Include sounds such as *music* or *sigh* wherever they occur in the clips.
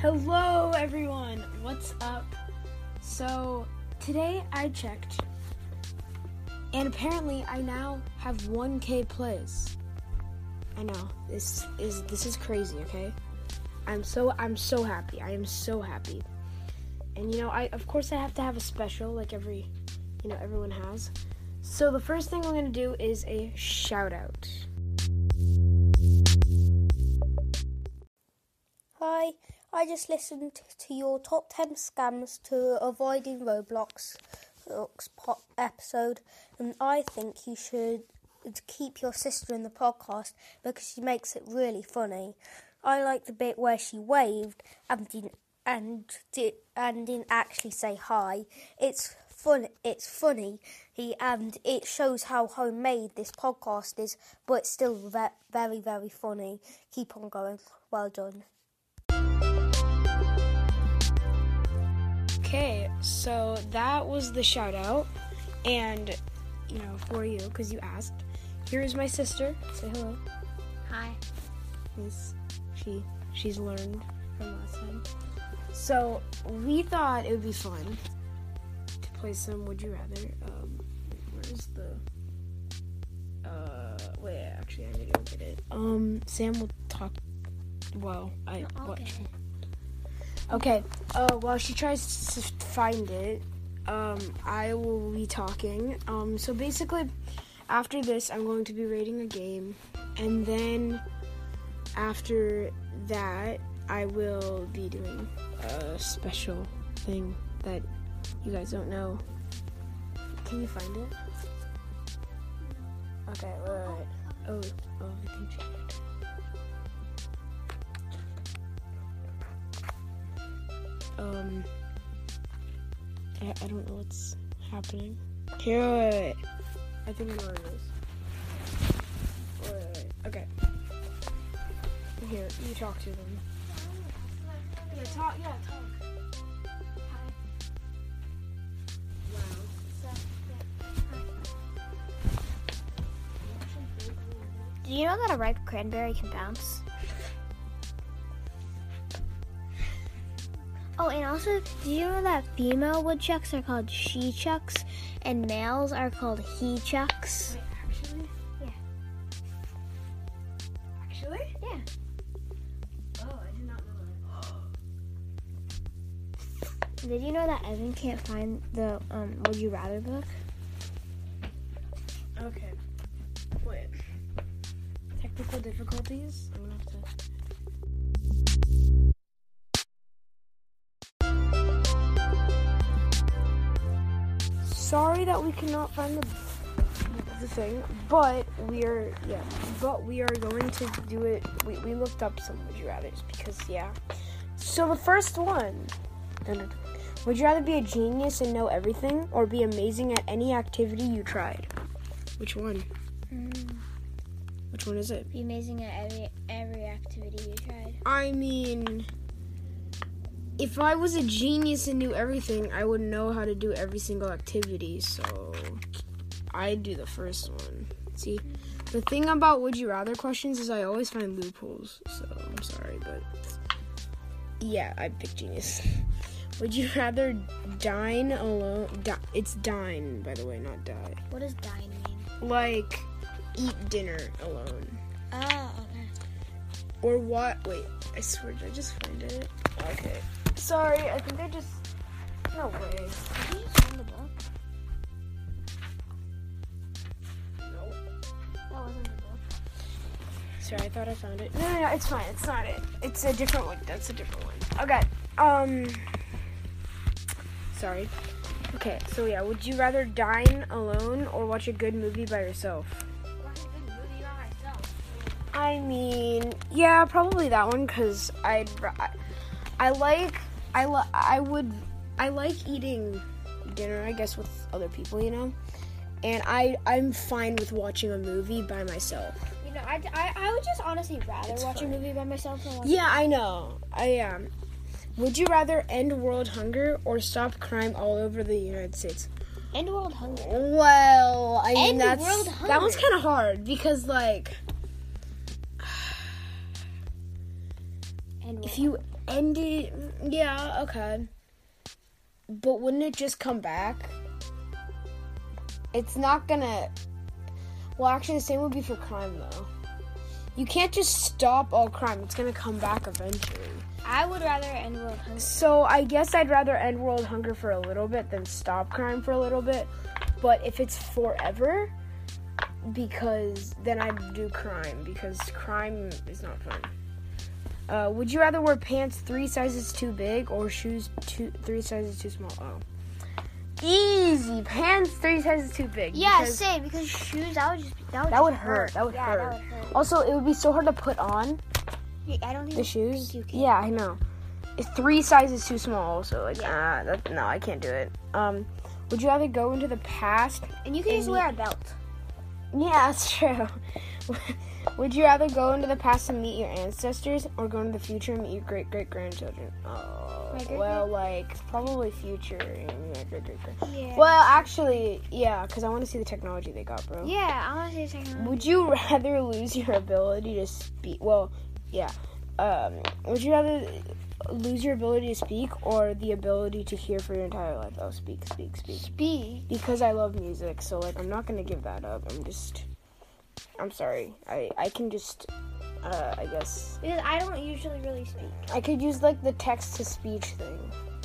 Hello, everyone. What's up? So, today I checked, and apparently I now have 1K plays. I know this is this is crazy. Okay, I'm so I'm so happy. I am so happy. And you know, I of course I have to have a special like every, you know, everyone has. So the first thing I'm gonna do is a shout out. Hi, I just listened to your top 10 scams to avoiding Roblox episode, and I think you should keep your sister in the podcast because she makes it really funny. I like the bit where she waved and didn't and did and didn't actually say hi. It's fun. It's funny. He and it shows how homemade this podcast is, but it's still ve- very very funny. Keep on going. Well done. Okay, so that was the shout out, and you know for you because you asked. Here is my sister. Say hello. Hi. Yes, she she's learned from last time. So we thought it would be fun to play some Would You Rather. Um, where's the? Uh, wait. Actually, I need to go get it. Um, Sam will talk. Well, I. I'll what- get it. Okay. Uh, while she tries to find it, um, I will be talking. Um, so basically, after this, I'm going to be rating a game, and then after that, I will be doing a special thing that you guys don't know. Can you find it? Okay. Oh. Oh. I think. Um I, I don't know what's happening. Here, wait, wait, wait. I think I know what it is. Wait, wait, wait. Okay. Here, you talk to them. Yeah, talk. Yeah, talk. Do you know that a ripe cranberry can bounce? Oh, and also, do you know that female woodchucks are called she chucks and males are called he chucks? Wait, actually? Yeah. Actually? Yeah. Oh, I did not know that. *gasps* Did you know that Evan can't find the um, Would You Rather book? Okay. Wait. Technical difficulties? We cannot find the the thing, but we are yeah, but we are going to do it. We, we looked up some would you rather's because yeah. So the first one. Would you rather be a genius and know everything, or be amazing at any activity you tried? Which one? Hmm. Which one is it? Be amazing at every every activity you tried. I mean, if I was a genius and knew everything, I would know how to do every single activity. So I'd do the first one. See, the thing about would you rather questions is I always find loopholes. So I'm sorry, but yeah, I pick genius. *laughs* Would you rather dine alone? Di- it's dine, by the way, not die. What does dine mean? Like eat dinner alone. Oh, okay. Or what? Wait, I swear, did I just find it? Okay. Sorry, I think I just. No way. Did you just find the book? Nope. That wasn't the book. Sorry, I thought I found it. No, no, no, it's fine. It's not it. It's a different one. That's a different one. Okay. Um. Sorry. Okay, so yeah, would you rather dine alone or watch a good movie by yourself? I mean, yeah, probably that one because I'd I, I like I li- I would I like eating dinner, I guess, with other people, you know, and I I'm fine with watching a movie by myself. You know, I, I, I would just honestly rather It's watch fine. a movie by myself than watch. Yeah, I know. I am. Would you rather end world hunger or stop crime all over the United States? End world hunger. Well, I mean End that's world hunger. that one's kind of hard because like *sighs* And If you ended, yeah, okay. But wouldn't it just come back? It's not gonna. Well, actually, the same would be for crime, though. You can't just stop all crime. It's gonna come back eventually. I would rather end world hunger. So I guess I'd rather end world hunger for a little bit than stop crime for a little bit. But if it's forever, because then I'd do crime because crime is not fun. Uh, would you rather wear pants three sizes too big or shoes two three sizes too small? Oh, easy pants three sizes too big. Yeah, because same because shoes that would just be, that would that would hurt. That would yeah, hurt. that would hurt. Also, it would be so hard to put on Yeah, I don't think the shoes. think you can. Yeah, I know. It's three sizes too small, so like, Yeah. ah, that, no, I can't do it. Um, would you rather go into the past? and you can just wear a belt. Yeah, *laughs* that's true. *laughs* would you rather go into the past and meet your ancestors, or go into the future and meet your great great grandchildren? Oh, great- well, like probably future. and my great great grand. Yeah. Well, actually, yeah, because I want to see the technology they got, bro. Yeah, I want to say technology. Would you *laughs* rather lose your ability to speak? Well, yeah. Um, would you rather lose your ability to speak or the ability to hear for your entire life? Oh, speak, speak, speak. be? Because I love music, so like I'm not gonna give that up. I'm just, I'm sorry. I I can just, uh, I guess Because I don't usually really speak. I could use like the text to speech thing,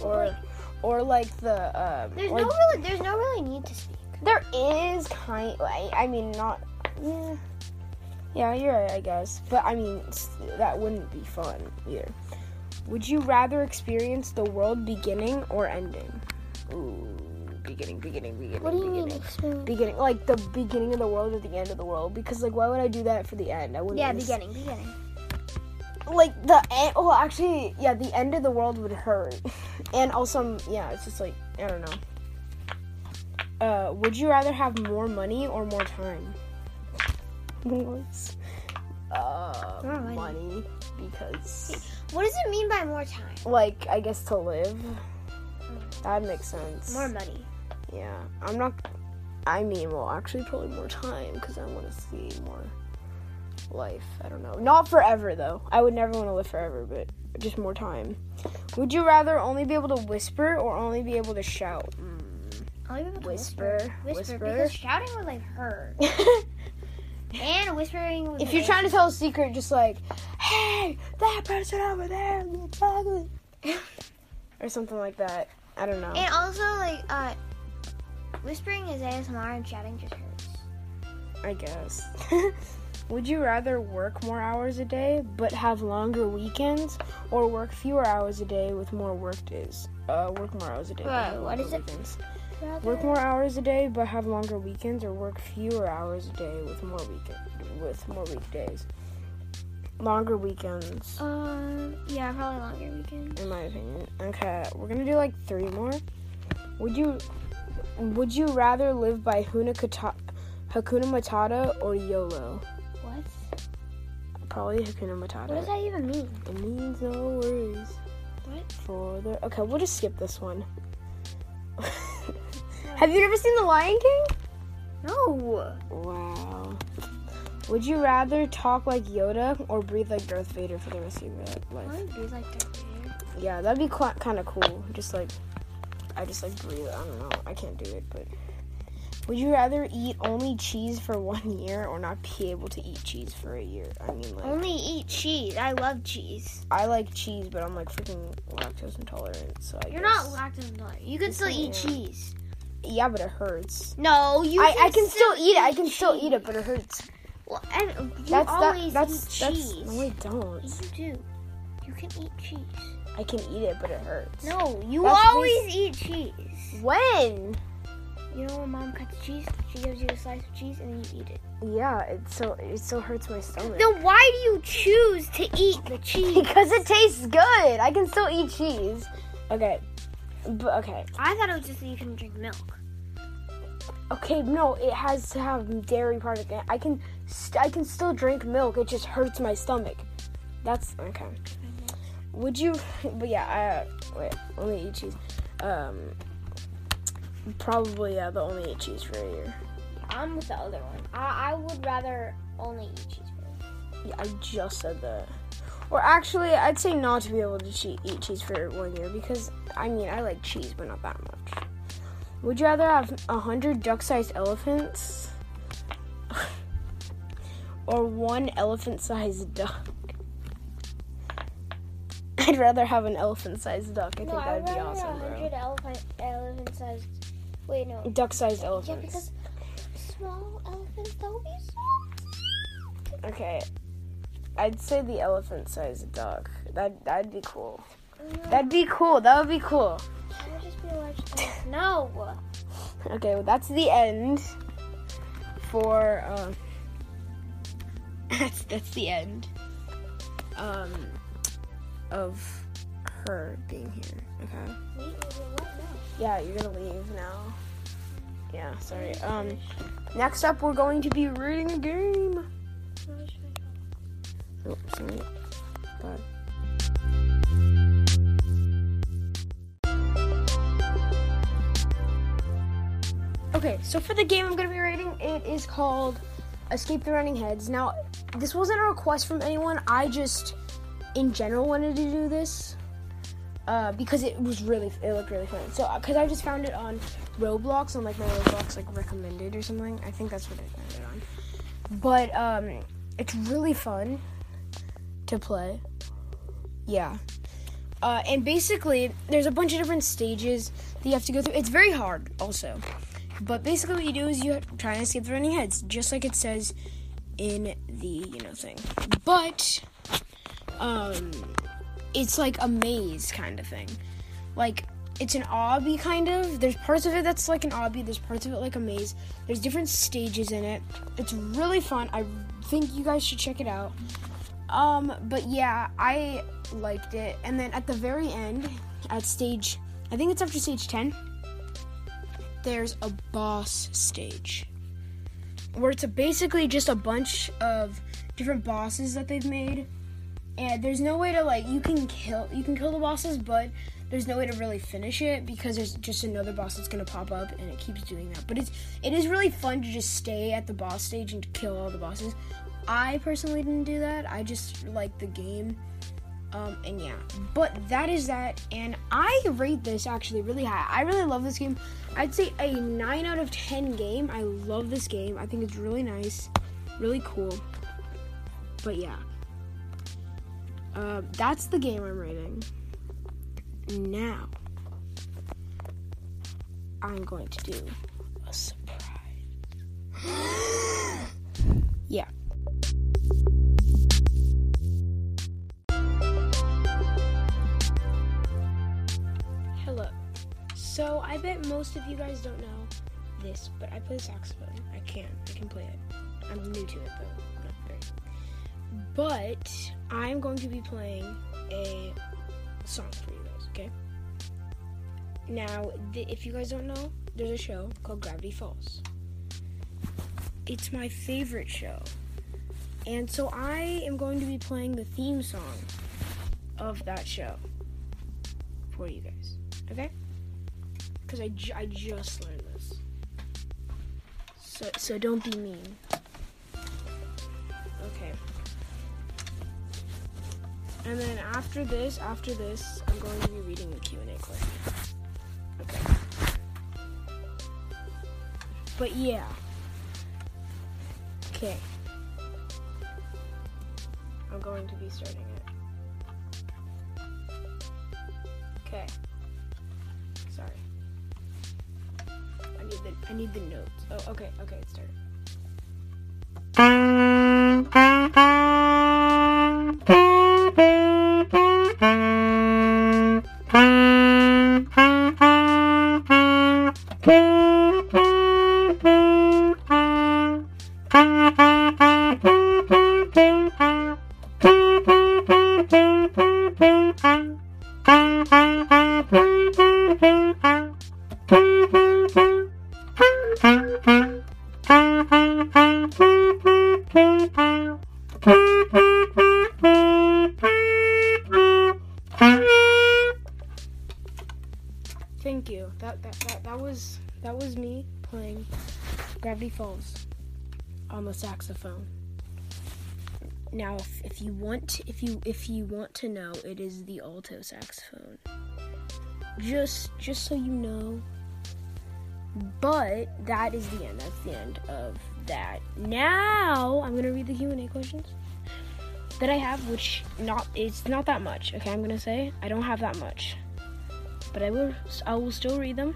or or like the um. There's like, no really, there's no really need to speak. There is kind. I, I mean, not. Yeah. Yeah, you're right. I guess, but I mean, that wouldn't be fun either. Would you rather experience the world beginning or ending? Ooh, beginning, beginning, beginning. What do you beginning. mean? Experience? Beginning, like the beginning of the world or the end of the world? Because like, why would I do that for the end? I wouldn't. Yeah, beginning, beginning. Like the end. Well, actually, yeah, the end of the world would hurt, *laughs* and also, yeah, it's just like I don't know. Uh, would you rather have more money or more time? *laughs* uh, More money. money because, What does it mean by more time? like, I guess to live. That makes sense. More money. Yeah, I'm not. I mean, well, actually, probably more time because I want to see more life. I don't know. Not forever though. I would never want to live forever, but just more time. Would you rather only be able to whisper or only be able to shout? Mm. I'll be able to Whisper, Whisper. whisper. Because shouting would like hurt. *laughs* And whispering if you're trying to tell a secret, just like, "Hey, that person over there, you ugly," *laughs* or something like that. I don't know. And also like uh whispering is ASMR and shouting just hurts. I guess. *laughs* Would you rather work more hours a day but have longer weekends, or work fewer hours a day with more work days? Uh, work more hours a day. have what it? Weekends. Rather- Work more hours a day but have longer weekends, or work fewer hours a day with more weekend with more weekdays. Longer weekends, Um yeah, probably longer weekends. in my opinion. Okay, we're gonna do like three more. Would you Would you rather live by Hakuna Matata or YOLO? What? Probably Hakuna Matata. What does that even mean? It means no worries. What? For the okay, we'll just skip this one. *laughs* Have you ever seen The Lion King? No. Wow. Would you rather talk like Yoda or breathe like Darth Vader for the rest of your I life? would be like Darth Vader. Yeah, that'd be qu- kind of cool. Just like, I just like breathe. I don't know. I can't do it, but. Would you rather eat only cheese for one year or not be able to eat cheese for a year? I mean, like, Only eat cheese. I love cheese. I like cheese, but I'm like freaking lactose intolerant, so I You're guess- not lactose intolerant. You can still eat cheese. Yeah, but it hurts. No, you. I, I can still eat it. I can still eat it, but it hurts. Well, and you That's always that. That's eat that's. cheese. No, I don't. You do. You can eat cheese. I can eat it, but it hurts. No, you That's always eat cheese. When? You know when mom cuts cheese, she gives you a slice of cheese and then you eat it. Yeah, it so it still hurts my stomach. Then why do you choose to eat the cheese? because it tastes good. I can still eat cheese. Okay, but okay, I thought it was just that you couldn't drink milk. okay. No, it has to have dairy part of it. I can, st- I can still drink milk. It just hurts my stomach. That's okay. Would you? *laughs* But yeah, I wait. Only eat cheese. Um, probably yeah. But only eat cheese for a year. I'm with the other one. I, I would rather only eat cheese. For Yeah, I just said that. Or actually, I'd say not to be able to cheat, eat cheese for one year because I mean I like cheese, but not that much. Would you rather have a hundred duck-sized elephants *laughs* or one elephant-sized duck? I'd rather have an elephant-sized duck. I No, think I'd that'd be rather awesome, a bro. hundred elephant elephant sized. Wait, no. Duck-sized elephants. Yeah, because small elephants that would be so. Cute. Okay. I'd say the elephant-sized duck. That that'd be cool. No, That'd be cool. That would be cool. that would just be a large dog. *laughs* No. Okay, well that's the end for uh, *laughs* that's that's the end um of her being here. Okay. Wait. Yeah, you're gonna leave now. Yeah, sorry. Um next up we're going to be reading a game. Oh, sorry. God. Okay, so for the game I'm gonna be rating, it is called Escape the Running Heads. Now, this wasn't a request from anyone. I just, in general, wanted to do this uh, because it was really, it looked really fun. So, because I just found it on Roblox on like my Roblox like recommended or something. I think that's what I found it on. But um, it's really fun to play. Yeah. Uh, and basically, there's a bunch of different stages that you have to go through. It's very hard, also. But basically, what you do is you try and escape the running heads, just like it says in the you know thing. But um, it's like a maze kind of thing. Like it's an obby kind of. There's parts of it that's like an obby. There's parts of it like a maze. There's different stages in it. It's really fun. I think you guys should check it out. Um, but yeah, I liked it. And then at the very end, at stage, I think it's after stage 10, there's a boss stage. Where it's basically just a bunch of different bosses that they've made. And there's no way to like you can kill you can kill the bosses, but there's no way to really finish it because there's just another boss that's gonna pop up and it keeps doing that. But it's it is really fun to just stay at the boss stage and kill all the bosses. I personally didn't do that. I just like the game. Um, and yeah, but that is that, and I rate this actually really high. I really love this game. I'd say a 9 out of 10 game. I love this game. I think it's really nice, really cool. But yeah, uh, that's the game I'm rating. Now, I'm going to do a surprise. *gasps* yeah. Hello. So I bet most of you guys don't know this, but I play saxophone. I can. I can play it. I'm new to it though. Not very. But I'm going to be playing a song for you guys, okay? Now, th- if you guys don't know, there's a show called Gravity Falls. It's my favorite show. And so I am going to be playing the theme song of that show for you guys, okay? Because I, ju- I just learned this. So, so don't be mean. Okay. And then after this, after this, I'm going to be reading the Q&A question. Okay. But yeah. Okay. I'm going to be starting it. Okay. Sorry. I need the I need the notes. Oh, okay, okay, it started. Thank you. That that that, that was that was me playing Gravity Falls on the saxophone. now if, if you want if you if you want to know, it is the alto saxophone. Just just so you know. But that is the end. That's the end of that. Now I'm gonna read the Q and A questions that I have, which not it's not that much. Okay, I'm gonna say I don't have that much, but I will I will still read them.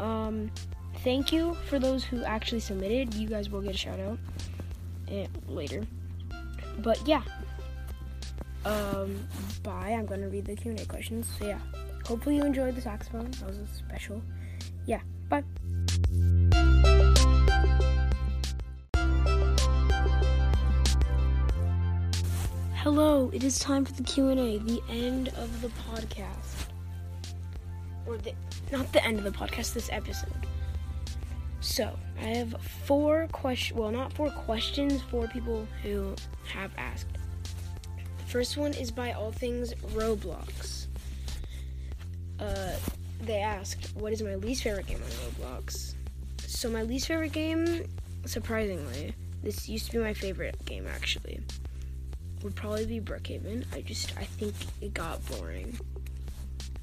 Um, thank you for those who actually submitted. You guys will get a shout out eh, later. But yeah. Um, bye. I'm gonna read the Q and A questions. So yeah, hopefully you enjoyed the saxophone. That was a special. Yeah. Bye. Hello, it is time for the Q&A, the end of the podcast. Or the not the end of the podcast, this episode. So, I have four questions, well, not four questions, four people who have asked. The first one is by All Things Roblox. Uh, they asked, what is my least favorite game on Roblox? So, my least favorite game, surprisingly, this used to be my favorite game actually would probably be Brookhaven. I just I think it got boring.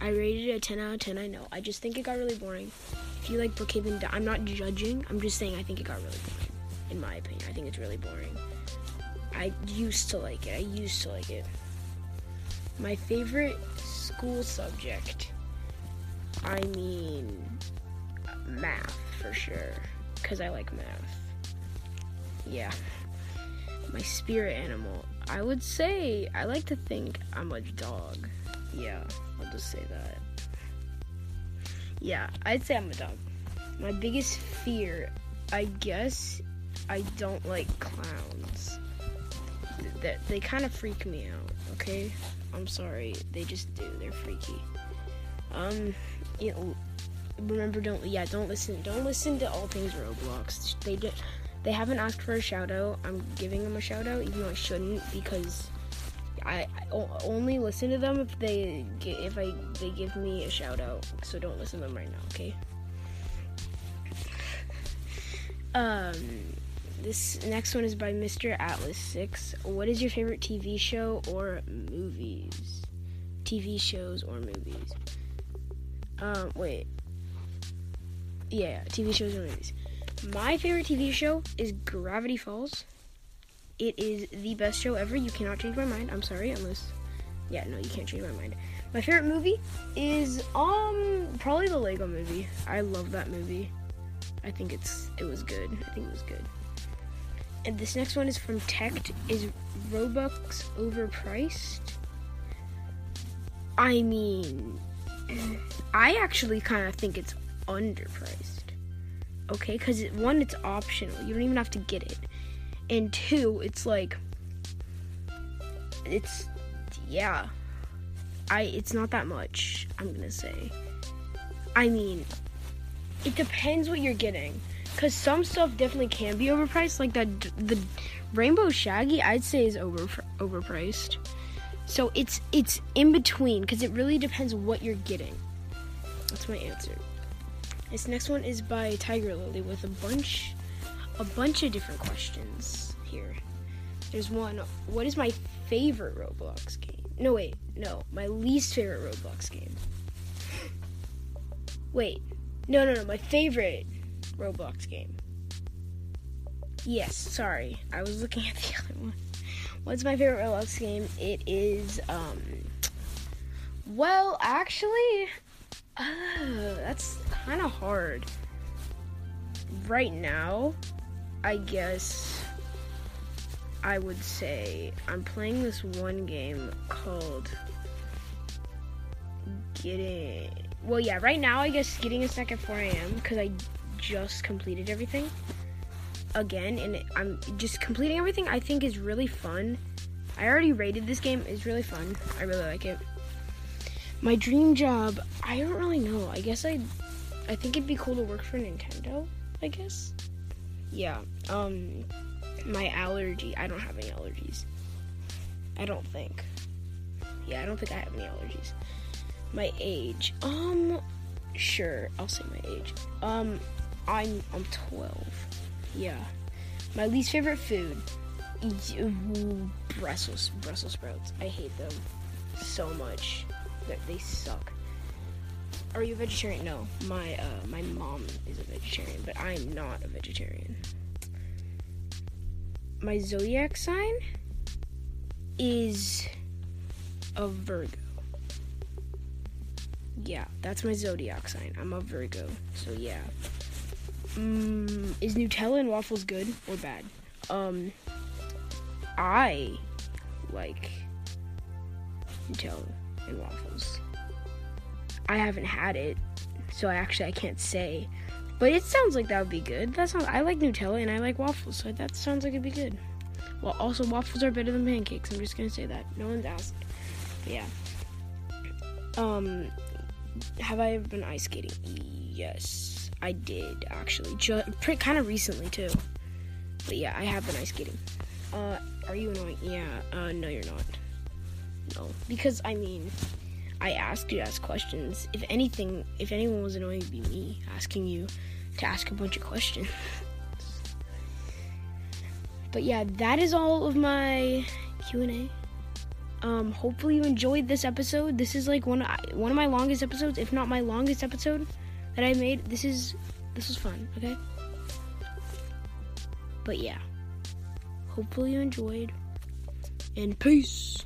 I rated it a 10 out of 10. I know. I just think it got really boring. If you like Brookhaven, I'm not judging. I'm just saying I think it got really boring. In my opinion, I think it's really boring. I used to like it. I used to like it. My favorite school subject. I mean, math for sure, because I like math. Yeah. My spirit animal. I would say I like to think I'm a dog. Yeah, I'll just say that. Yeah, I'd say I'm a dog. My biggest fear, I guess, I don't like clowns. That they kind of freak me out. Okay, I'm sorry. They just do. They're freaky. Um, you know, remember don't yeah don't listen don't listen to all things Roblox. They just they haven't asked for a shout out. I'm giving them a shout out, even though I shouldn't, because I, I only listen to them if they if I they give me a shout out. So don't listen to them right now, okay? Um, this next one is by Mr. Atlas Six. What is your favorite TV show or movies? TV shows or movies? Um, wait. Yeah, TV shows or movies. My favorite TV show is Gravity Falls. It is the best show ever. You cannot change my mind. I'm sorry, unless yeah, no, you can't change my mind. My favorite movie is um probably the Lego movie. I love that movie. I think it's it was good. I think it was good. And this next one is from Tech. Is Robux overpriced? I mean, *sighs* I actually kind of think it's underpriced okay? Because one, it's optional. You don't even have to get it. And two, it's like, it's, yeah. I, it's not that much, I'm gonna say. I mean, it depends what you're getting. Because some stuff definitely can be overpriced. Like that, the Rainbow Shaggy, I'd say is over overpriced. So it's it's in between because it really depends what you're getting. That's my answer. This next one is by Tiger Lily with a bunch a bunch of different questions here. There's one, what is my favorite Roblox game? No wait, no, my least favorite Roblox game. Wait. No, no, no, my favorite Roblox game. Yes, sorry. I was looking at the *laughs* other one. What's my favorite Roblox game? It is um well, actually, uh, that's kind of hard. Right now, I guess I would say I'm playing this one game called Getting. Well, yeah, right now, I guess Getting a at 4 a.m. because I just completed everything again, and I'm just completing everything. I think is really fun. I already rated this game. It's really fun. I really like it. My dream job, I don't really know. I guess I I think it'd be cool to work for Nintendo, I guess. Yeah. Um my allergy, I don't have any allergies. I don't think. Yeah, I don't think I have any allergies. My age. Um sure, I'll say my age. Um I'm I'm 12. Yeah. My least favorite food. Brussels Brussels sprouts. I hate them so much. That they suck. Are you a vegetarian? No. My uh, my mom is a vegetarian, but I'm not a vegetarian. My zodiac sign is a Virgo. Yeah, that's my zodiac sign. I'm a Virgo. So yeah. Mm, is Nutella and waffles good or bad? Um, I like Nutella and waffles. I haven't had it, so I actually I can't say. But it sounds like that would be good. That sounds. I like Nutella and I like waffles, so that sounds like it'd be good. Well, also waffles are better than pancakes. I'm just gonna say that. No one's asked. But yeah. Um, have I ever been ice skating? Yes, I did actually. Just kind of recently too. But yeah, I have been ice skating. Uh, are you annoying? Yeah. Uh, no, you're not. No, because I mean, I asked you to ask questions. If anything, if anyone was annoying, it'd be me asking you to ask a bunch of questions. *laughs* but yeah, that is all of my Q and A. Um, hopefully you enjoyed this episode. This is like one one of my longest episodes, if not my longest episode that I made. This is this was fun. Okay. But yeah, hopefully you enjoyed, and peace.